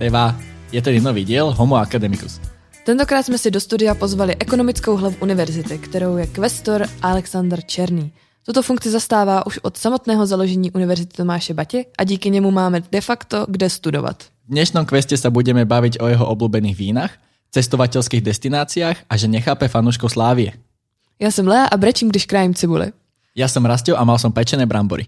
Seva, je tady nový díl Homo Academicus. Tentokrát jsme si do studia pozvali ekonomickou hlavu univerzity, kterou je kvestor Aleksandr Černý. Tuto funkci zastává už od samotného založení Univerzity Tomáše Batě a díky němu máme de facto kde studovat. V dnešnom kveste sa budeme baviť o jeho obľúbených vínach, cestovateľských destináciách a že nechápe fanúškov Slávie. Já jsem Lea a brečím, když krájím cibuli. Ja som Rastio a mal som pečené brambory.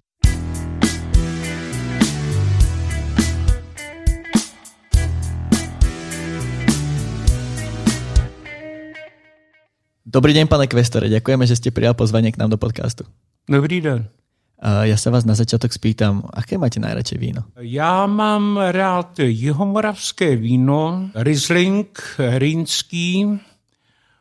Dobrý deň, pane kvestore. Ďakujeme, že ste prijal pozvanie k nám do podcastu. Dobrý den. Uh, ja sa vás na začiatok spýtam, aké máte najradšej víno? Já mám rád jihomoravské víno, Riesling, rýnský,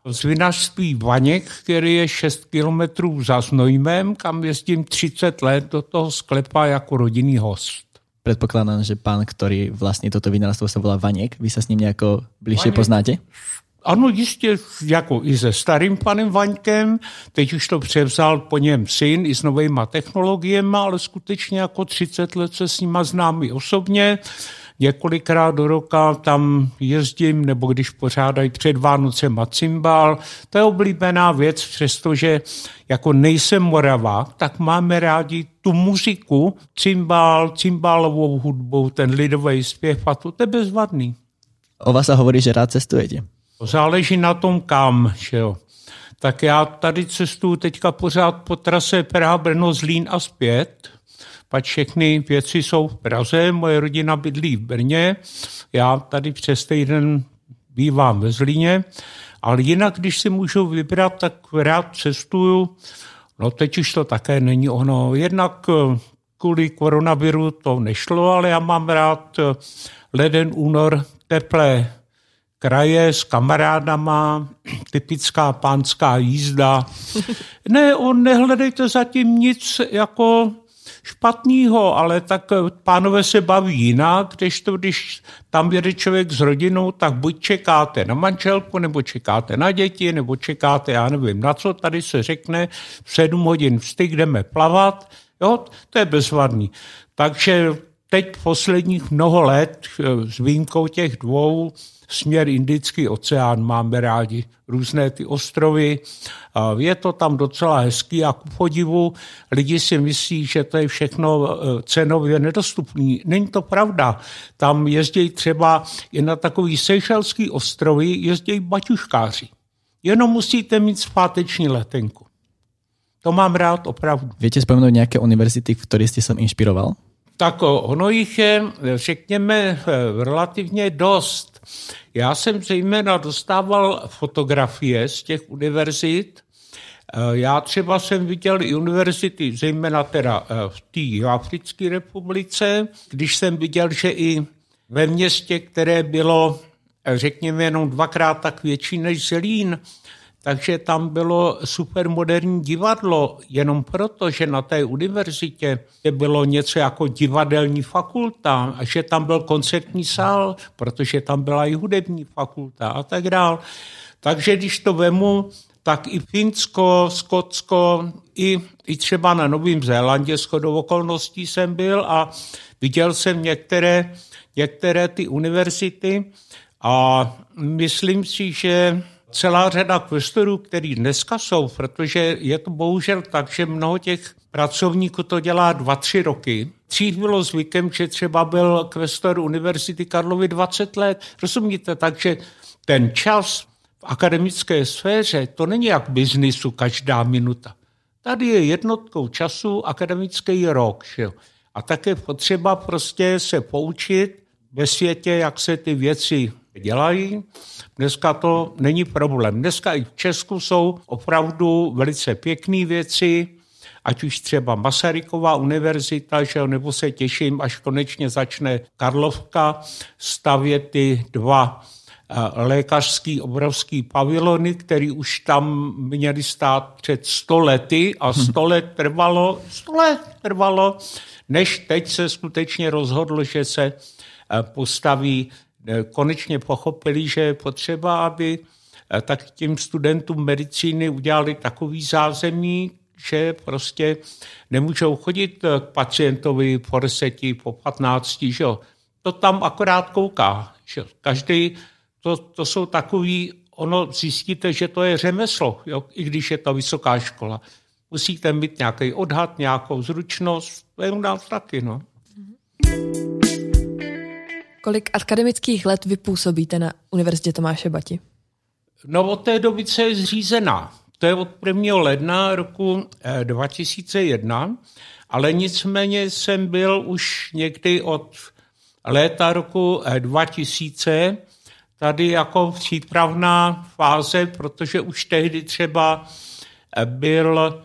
z vinařství Vaněk, který je 6 kilometrů za Znojmem, kam jezdím 30 let do toho sklepa jako rodinný host. Predpokladám, že pán, ktorý vlastní toto vinárstvo sa volá Vaniek. Vy sa s ním bližšie Vaněk. poznáte? Ano, jistě, jako i se starým panem Vaňkem, teď už to převzal po něm syn i s novýma technologiemi, ale skutečně jako 30 let se s nima znám i osobně. Několikrát do roka tam jezdím, nebo když pořádají před Vánocem a cymbál. To je oblíbená věc, přestože jako nejsem Moravák, tak máme rádi tu muziku, cymbál, cymbálovou hudbu, ten lidový zpěv a to, to je bezvadný. O vás sa hovorí, že rád cestujete. Záleží na tom kam, že jo. Tak já tady cestuju teďka pořád po trase Praha, Brno, Zlín a zpět. Pač všechny věci jsou v Praze, moje rodina bydlí v Brně, já tady přes týden bývám ve Zlíně, ale jinak, když si můžu vybrat, tak rád cestuju. No teď už to také není ono. Jednak eh, kvůli koronaviru to nešlo, ale já mám rád eh, leden, únor, teplé kraje s kamarádama, typická pánská jízda. Ne, on nehledejte zatím nic jako špatného, ale tak eh, pánové se baví jinak, když to, když tam jede člověk s rodinou, tak buď čekáte na manželku, nebo čekáte na děti, nebo čekáte, já nevím, na co tady se řekne, v sedm hodin vstyk jdeme plavat, jo, to je bezvadný. Takže teď posledních mnoho let, eh, s výjimkou těch dvou, směr Indický oceán máme rádi, různé ty ostrovy. Je to tam docela hezký a ku podivu lidi si myslí, že to je všechno eh, cenově nedostupný. Není to pravda. Tam jezdí třeba i na takový Seychelský ostrovy, jezdí baťuškáři. Jenom musíte mít zpáteční letenku. To mám rád opravdu. Viete spomenúť nejaké univerzity, v ktorých ste sa inšpiroval? Tak o, ono jich je, řekněme, eh, relativně dost. Já jsem zejména dostával fotografie z těch univerzit. Eh, Já třeba jsem viděl i univerzity, zejména teda eh, v té Africké republice, když jsem viděl, že i ve městě, které bylo, eh, řekněme, jenom dvakrát tak větší než Zlín, takže tam bylo supermoderní divadlo, jenom proto, že na té univerzitě bylo něco jako divadelní fakulta, a že tam byl koncertní sál, protože tam byla i hudební fakulta a tak dál. Takže když to vemu, tak i Finsko, Skotsko, i, i třeba na Novém Zélandě shodou okolností jsem byl a viděl jsem některé, některé ty univerzity a myslím si, že celá řada kvestorů, který dneska jsou, protože je to bohužel tak, že mnoho těch pracovníků to dělá dva, tři roky. Dřív bylo zvykem, že třeba byl kvestor Univerzity Karlovy 20 let. Rozumíte? Takže ten čas v akademické sféře, to není jak biznisu každá minuta. Tady je jednotkou času akademický rok. Že? A také potřeba prostě se poučit ve světě, jak se ty věci dělají. Dneska to není problém. Dneska i v Česku jsou opravdu velice pěkné věci, ať už třeba Masaryková univerzita, že nebo se těším, až konečně začne Karlovka stavět ty dva eh, lékařský obrovský pavilony, který už tam měly stát před 100 lety a 100 let trvalo, 100 let trvalo, než teď se skutečně rozhodlo, že se eh, postaví konečně pochopili, že je potřeba, aby eh, tak těm studentům medicíny udělali takový zázemí, že prostě nemůžou chodit k pacientovi po deseti, po patnácti, že jo. to tam akorát kouká. Že každý, to, to jsou takový, ono zjistíte, že to je řemeslo, jo, i když je to vysoká škola. Musíte mít nějaký odhad, nějakou zručnost, to je u nás taky. No. Kolik akademických let vy působíte na Univerzitě Tomáše Bati? No od té doby, co je zřízená. To je od 1. ledna roku 2001, eh, ale nicméně jsem byl už někdy od léta roku 2000 eh, tady jako přípravná fáze, protože už tehdy třeba eh, byl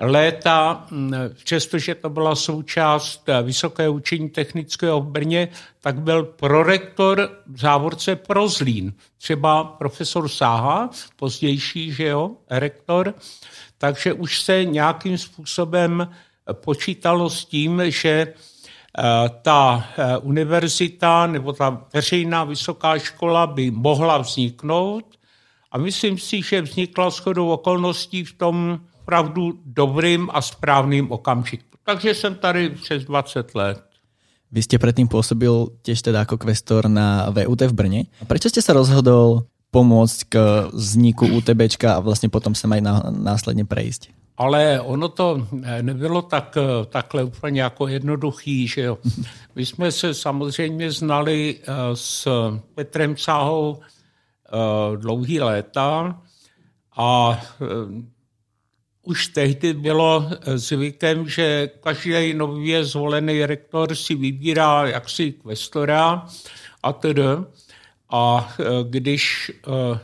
léta, mm, přestože to byla součást eh, Vysoké učení technického v Brně, tak byl prorektor v závorce pro Zlín. Třeba profesor Sáha, pozdější, že jo, rektor, takže už se nějakým způsobem počítalo s tím, že eh, ta eh, univerzita nebo ta veřejná vysoká škola by mohla vzniknout a myslím si, že vznikla shodou okolností v tom opravdu dobrým a správným okamžiku. Takže jsem tady přes 20 let. Vy ste predtým pôsobil tiež teda ako kvestor na VUT v Brne. Prečo ste sa rozhodol pomôcť k vzniku UTBčka a vlastně potom sem aj následně prejsť? Ale ono to nebylo tak, takhle úplně jako jednoduchý, že jo. My jsme se samozřejmě znali eh, s Petrem Sáhou eh, dlouhý léta a eh, už tehdy bylo eh, zvykem, že každý nově zvolený rektor si vybírá jaksi kvestora a tedy. A eh, když eh,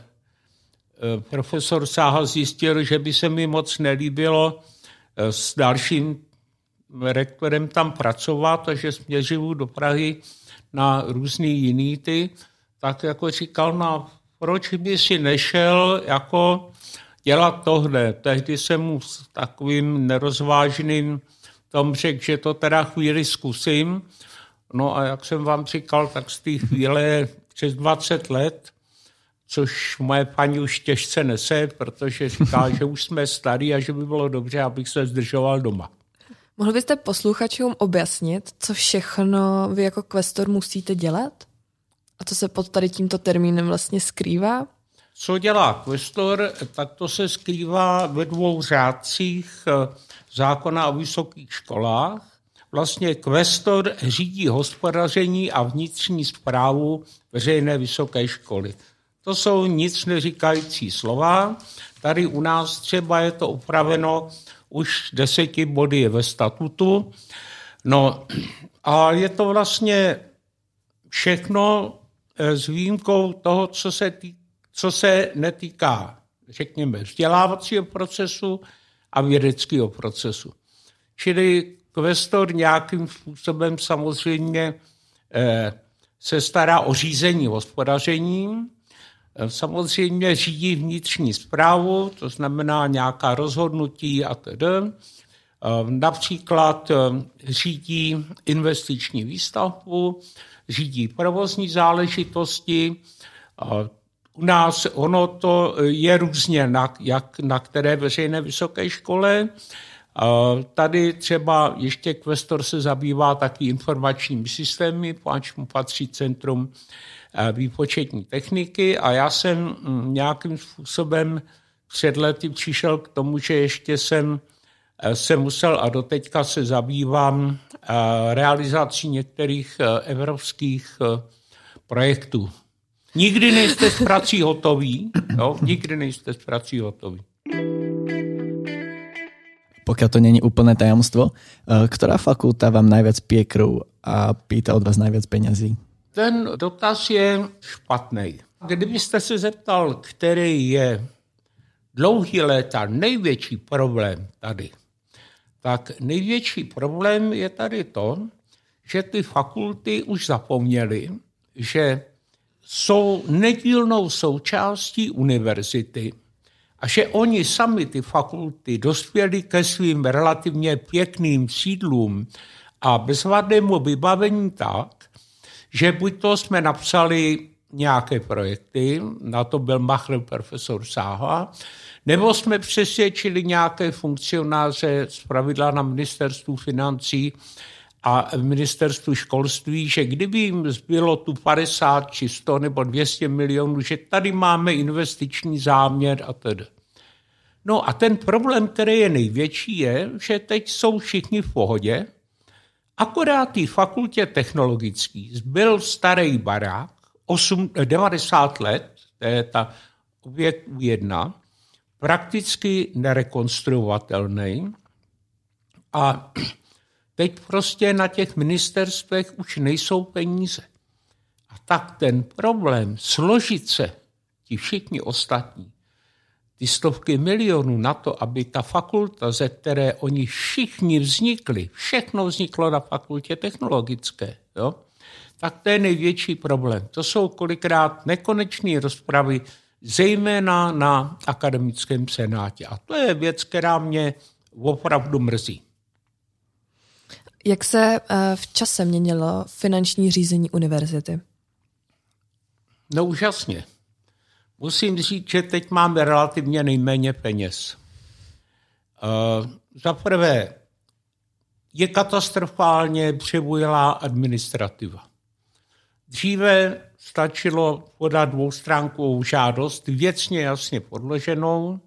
profesor Sáha zjistil, že by se mi moc nelíbilo s dalším rektorem tam pracovat a že směřuju do Prahy na různý jiný ty, tak jako říkal, no proč by si nešel jako dělat tohle. Tehdy jsem mu s takovým nerozvážným tom řekl, že to teda chvíli zkusím. No a jak jsem vám říkal, tak z té chvíle přes 20 let, což moje paní už těžce nese, protože říká, že už jsme starý a že by bylo dobře, abych se zdržoval doma. Mohl byste posluchačům objasnit, co všechno vy jako kvestor musíte dělat? A co se pod tady tímto termínem vlastně skrývá? Co dělá kvestor, tak to se skrývá ve dvou řádcích eh, zákona o vysokých školách. Vlastně kvestor řídí hospodaření a vnitřní zprávu veřejné vysoké školy. To jsou nic neříkající slova. Tady u nás třeba je to upraveno už deseti body ve statutu. No a je to vlastně všechno eh, s výjimkou toho, co se týká co se netýká, řekněme, vzdělávacího procesu a vědeckého procesu. Čili kvestor nějakým způsobem samozřejmě eh, se stará o řízení hospodaření, eh, samozřejmě řídí vnitřní zprávu, to znamená nějaká rozhodnutí a tedy. Eh, například řídí investiční výstavbu, řídí provozní záležitosti, u nás ono to je různě, na, jak na které veřejné vysoké škole. Tady třeba ještě Questor se zabývá taky informačními systémy, páč mu patří Centrum eh, výpočetní techniky a já jsem mm, nějakým způsobem před lety přišel k tomu, že ještě jsem eh, se musel a doteďka se zabývám eh, realizací některých evropských projektů. Nikdy nejste s prací hotoví. Jo? Nikdy nejste s prací hotoví. Pokud to není úplné tajemstvo, eh, která fakulta vám najviac pije krv a pýta od vás najviac penězí? Ten dotaz je špatný. Kdybyste se zeptal, který je dlouhý léta největší problém tady, tak největší problém je tady to, že ty fakulty už zapomněly, že jsou nedílnou součástí univerzity a že oni sami, ty fakulty, dospěli ke svým relativně pěkným sídlům a bezvadnému vybavení tak, že buď to jsme napsali nějaké projekty, na to byl machr profesor Sáha, nebo jsme přesvědčili nějaké funkcionáře z pravidla na ministerstvu financí, a ministerstvu školství, že kdyby jim zbylo tu 50 či 100 nebo 200 milionů, že tady máme investiční záměr a tedy. No a ten problém, který je největší, je, že teď jsou všichni v pohodě, akorát té fakultě technologický zbyl starý barák, 8, 90 let, to je ta objekt jedna, prakticky nerekonstruovatelný a teď prostě na těch ministerstvech už nejsou peníze. A tak ten problém složit se, ti všichni ostatní, ty stovky milionů na to, aby ta fakulta, ze které oni všichni vznikli, všechno vzniklo na fakultě technologické, jo? tak to je největší problém. To jsou kolikrát nekonečné rozpravy, zejména na akademickém senátě. A to je věc, která mě opravdu mrzí. Jak se eh, v čase měnilo finanční řízení univerzity? No úžasně. Musím říct, že teď máme relativně nejméně peněz. Uh, za prvé, je katastrofálně přebujelá administrativa. Dříve stačilo podat dvoustránkovou žádost, věcně jasně podloženou,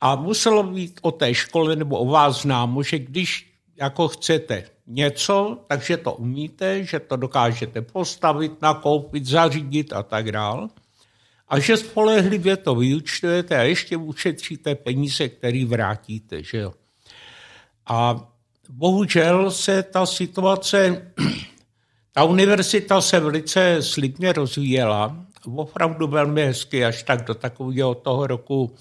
a muselo být o té škole nebo o vás známo, že když jako chcete něco, takže to umíte, že to dokážete postavit, nakoupit, zařídit a tak dále a že spolehlivě to vyučtujete a ještě ušetříte peníze, které vrátíte. Že jo? A bohužel se ta situace, ta univerzita se velice slibně rozvíjela, opravdu velmi hezky, až tak do takového toho roku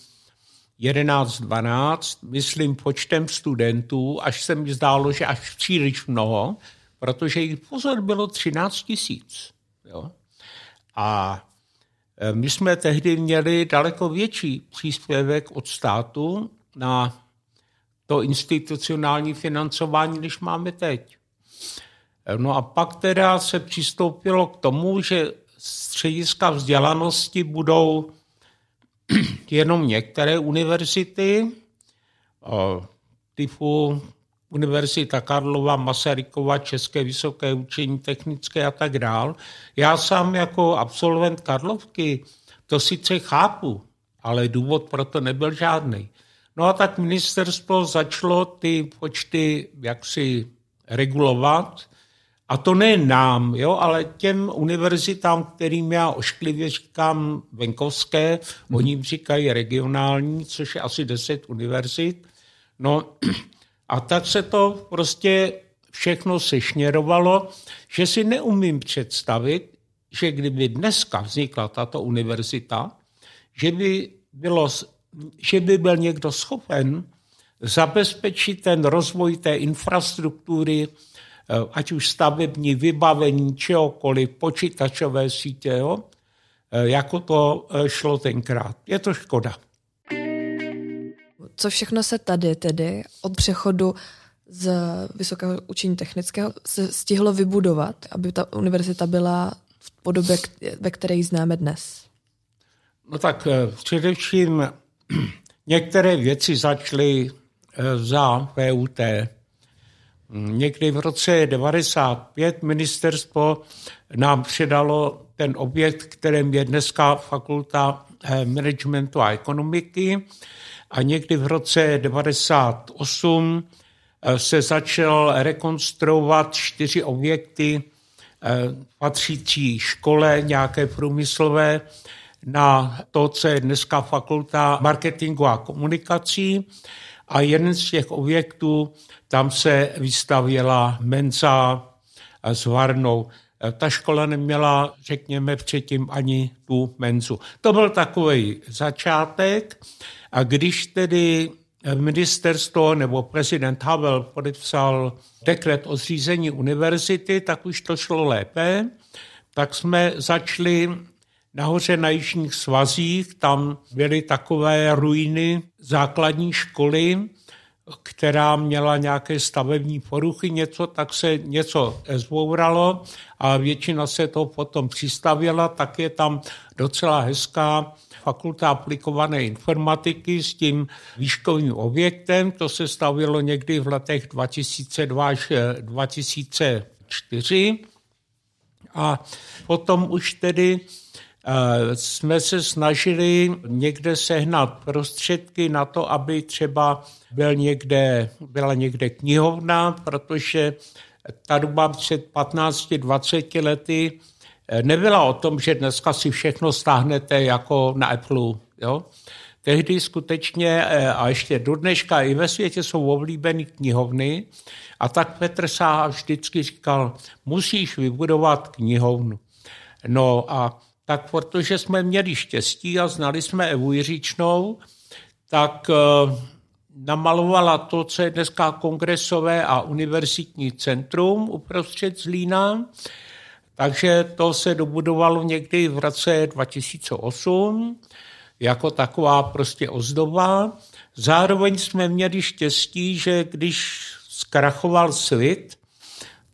11-12, myslím počtem studentů, až se mi zdálo, že až příliš mnoho, protože jich pozor bylo 13 tisíc. A Eh, my jsme tehdy měli daleko větší příspěvek od státu na to institucionální financování, než máme teď. Eh, no a pak teda se přistoupilo k tomu, že střediska vzdělanosti budou jenom některé univerzity, typu Univerzita Karlova, Masarykova, České vysoké učení technické a tak dál. Já sám jako absolvent Karlovky to sice chápu, ale důvod pro to nebyl žádný. No a tak ministerstvo začalo ty počty jaksi regulovat, a to ne nám, jo, ale těm univerzitám, kterým já ošklivě říkám venkovské, hmm. oni říkají regionální, což je asi 10 univerzit. No a tak se to prostě všechno sešněrovalo, že si neumím představit, že kdyby dneska vznikla tato univerzita, že by, bylo, že by byl někdo schopen zabezpečit ten rozvoj té infrastruktury, ať už stavební vybavení, čehokoliv, počítačové sítě, jo, eh, jako to eh, šlo tenkrát. Je to škoda co všechno se tady tedy od přechodu z vysokého učení technického se stihlo vybudovat, aby ta univerzita byla v podobě, ve které ji známe dnes? No tak eh, především některé věci začaly eh, za VUT. Někdy v roce 95 ministerstvo nám předalo ten objekt, kterým je dneska fakulta eh, managementu a ekonomiky a někdy v roce 98 eh, se začal rekonstruovat čtyři objekty eh, patřící škole nějaké průmyslové na to, co je dneska fakulta marketingu a komunikací. A jeden z těch objektů, tam se vystavěla menza s varnou. Ta škola neměla, řekněme, předtím ani tu menzu. To byl takový začátek. A když tedy ministerstvo nebo prezident Havel podepsal dekret o zřízení univerzity, tak už to šlo lépe. Tak jsme začali nahoře na Jižních svazích, tam byly takové ruiny základní školy, která měla nějaké stavební poruchy, něco, tak se něco zbouralo a většina se to potom přistavěla, tak je tam docela hezká fakulta aplikované informatiky s tím výškovým objektem. To se stavilo někdy v letech 2002 až 2004. A potom už tedy jsme se snažili někde sehnat prostředky na to, aby třeba byl někde, byla někde knihovna, protože ta doba před 15-20 lety eh, nebyla o tom, že dneska si všechno stáhnete jako na Apple. Jo? Tehdy skutečně, eh, a ještě do dneška i ve světě jsou oblíbený knihovny, a tak Petr Sáha vždycky říkal, musíš vybudovat knihovnu. No a tak protože jsme měli štěstí a znali jsme Evu Jiříčnou, tak eh, namalovala to, co je dneska kongresové a univerzitní centrum uprostřed Zlína. Takže to se dobudovalo někdy v roce 2008 jako taková prostě ozdoba. Zároveň jsme měli štěstí, že když zkrachoval svit,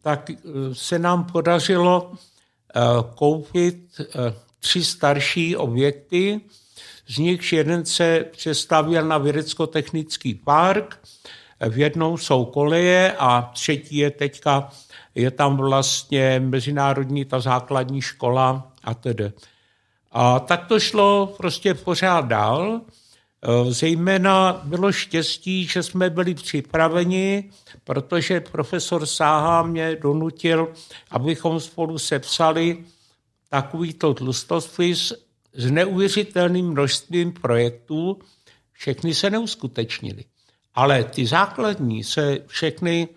tak eh, se nám podařilo koupit eh, tři starší objekty, z nichž jeden se přestavěl na vědecko-technický park, v jednou jsou koleje a třetí je teďka, je tam vlastně mezinárodní ta základní škola a tedy. A tak to šlo prostě pořád dál. Zejména bylo štěstí, že jsme byli připraveni, protože profesor Sáha mě donutil, abychom spolu sepsali takovýto tlustospis s neuvěřitelným množstvím projektů, všechny se neuskutečnily. Ale ty základní se všechny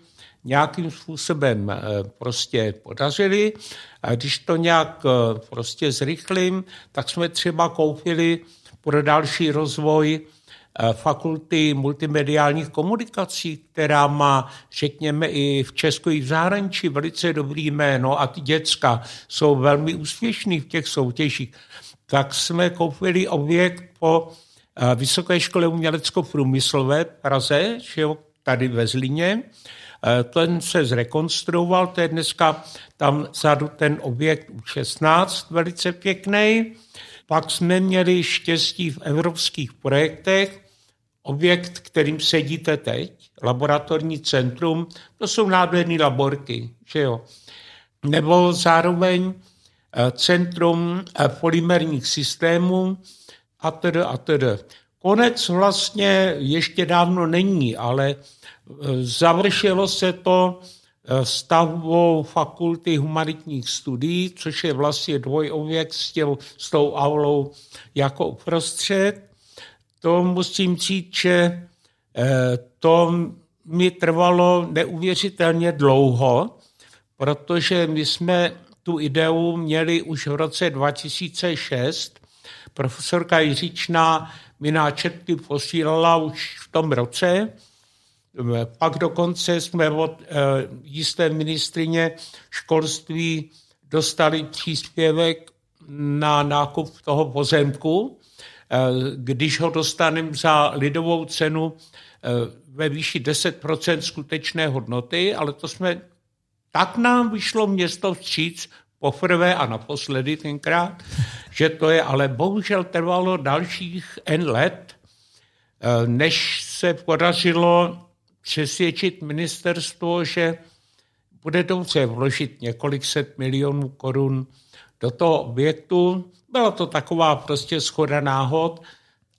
nějakým způsobem eh, prostě podařily. A když to nějak eh, prostě zrychlím, tak jsme třeba koupili pro další rozvoj eh, fakulty multimediálních komunikací, která má, řekněme, i v Česku, i v zahraničí velice dobrý jméno a ty děcka jsou velmi úspěšní v těch soutěžích tak jsme koupili objekt po eh, Vysoké škole umělecko-průmyslové Praze, tady ve Zlíně. Eh, ten se zrekonstruoval, to je dneska tam vzadu ten objekt U16, velice pěkný. Pak jsme měli štěstí v evropských projektech, objekt, kterým sedíte teď, laboratorní centrum, to jsou nádherné laborky, že jo. Nebo zároveň Eh, centrum eh, polymerních systémů a tedy a tedy. Konec vlastně ještě dávno není, ale eh, završilo se to stavbou fakulty humanitních studií, což je vlastně dvojověk s, těm, s tou aulou jako uprostřed. To musím říct, že to mi trvalo neuvěřitelně dlouho, protože my jsme tu ideu měli už v roce 2006. Profesorka Jiříčná mi náčetky posílala už v tom roce. Pak dokonce jsme od eh, jisté ministrině školství dostali příspěvek na nákup toho pozemku, eh, když ho dostaneme za lidovou cenu eh, ve výši 10% skutečné hodnoty, ale to jsme tak nám vyšlo město vstříc poprvé a naposledy tenkrát, že to je, ale bohužel trvalo dalších N let, eh, než se podařilo přesvědčit ministerstvo, že bude dobře vložit několik set milionů korun do toho objektu. Byla to taková prostě schoda náhod,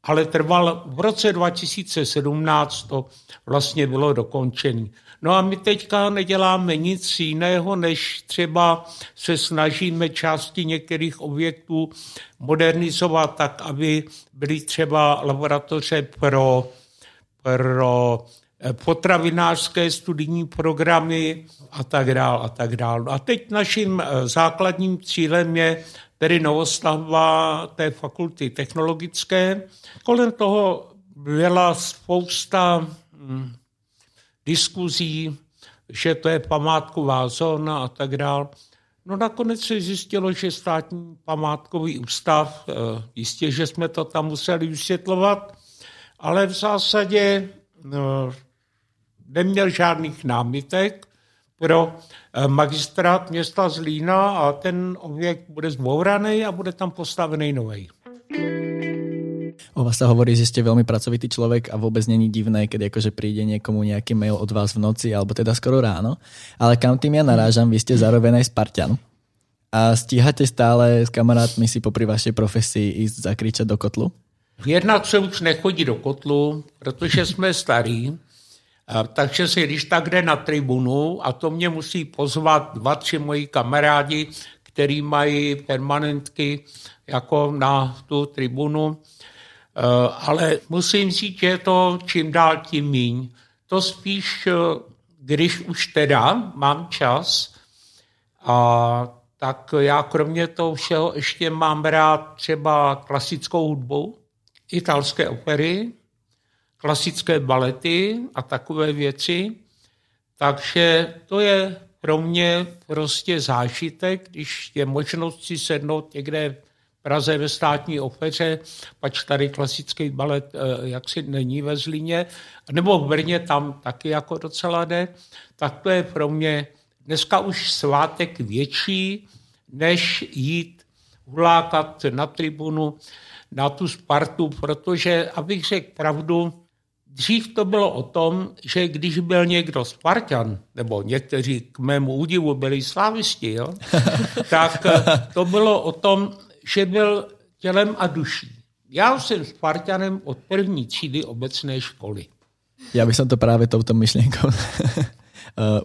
ale trval v roce 2017 to vlastně bylo dokončené. No a my teďka neděláme nic jiného, než třeba se snažíme části některých objektů modernizovat tak, aby byly třeba laboratoře pro, pro potravinářské studijní programy a tak dále a tak dále. A teď naším eh, základním cílem je tedy novostavba té fakulty technologické. Kolem toho byla spousta hm, diskuzí, že to je památková zóna a tak dále. No nakonec se zjistilo, že státní památkový ústav, eh, jistě, že jsme to tam museli vysvětlovat, ale v zásadě no, neměl žádných námitek pro eh, magistrát města Zlína a ten objekt bude zbouraný a bude tam postavený nový. O vás sa hovorí, že ste veľmi pracovitý človek a vôbec není divné, keď akože príde niekomu nejaký mail od vás v noci, alebo teda skoro ráno. Ale kam tým ja narážam, vy ste zároveň aj Spartan. A stíhate stále s kamarátmi si popri vašej profesii ísť zakričať do kotlu? Jednak se už nechodí do kotlu, protože jsme starí, takže si když tak jde na tribunu a to mě musí pozvat dva, tři moji kamarádi, který mají permanentky jako na tu tribunu, Eh, ale musím říct, že je to čím dál tím míň. To spíš, eh, když už teda mám čas, a tak já kromě toho všeho ještě mám rád třeba klasickou hudbu, italské opery, klasické balety a takové věci. Takže to je pro mě prostě zážitek, když je možnost si sednout někde Praze ve státní opeře, pač tady klasický balet eh, jaksi není ve Zlíně, nebo v Brně tam taky jako docela jde, tak to je pro mě dneska už svátek větší, než jít hulákat na tribunu na tu Spartu, protože, abych řekl pravdu, dřív to bylo o tom, že když byl někdo Spartan, nebo někteří k mému údivu byli slávisti, jo, tak eh, to bylo o tom, že byl tělem a duší. Já jsem Spartanem od první třídy obecné školy. Já bych to právě touto myšlenkou uh,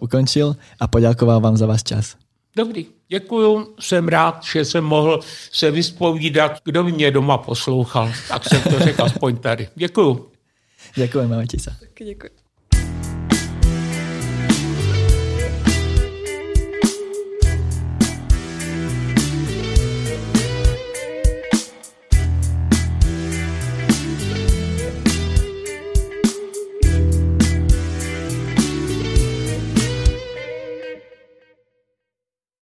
ukončil a poděkoval vám za váš čas. Dobrý, děkuju. Jsem rád, že jsem mohl se vyspovídat. Kdo by mě doma poslouchal, tak jsem to řekl aspoň tady. Děkuju. Děkuji, máme se. Taky děkuji.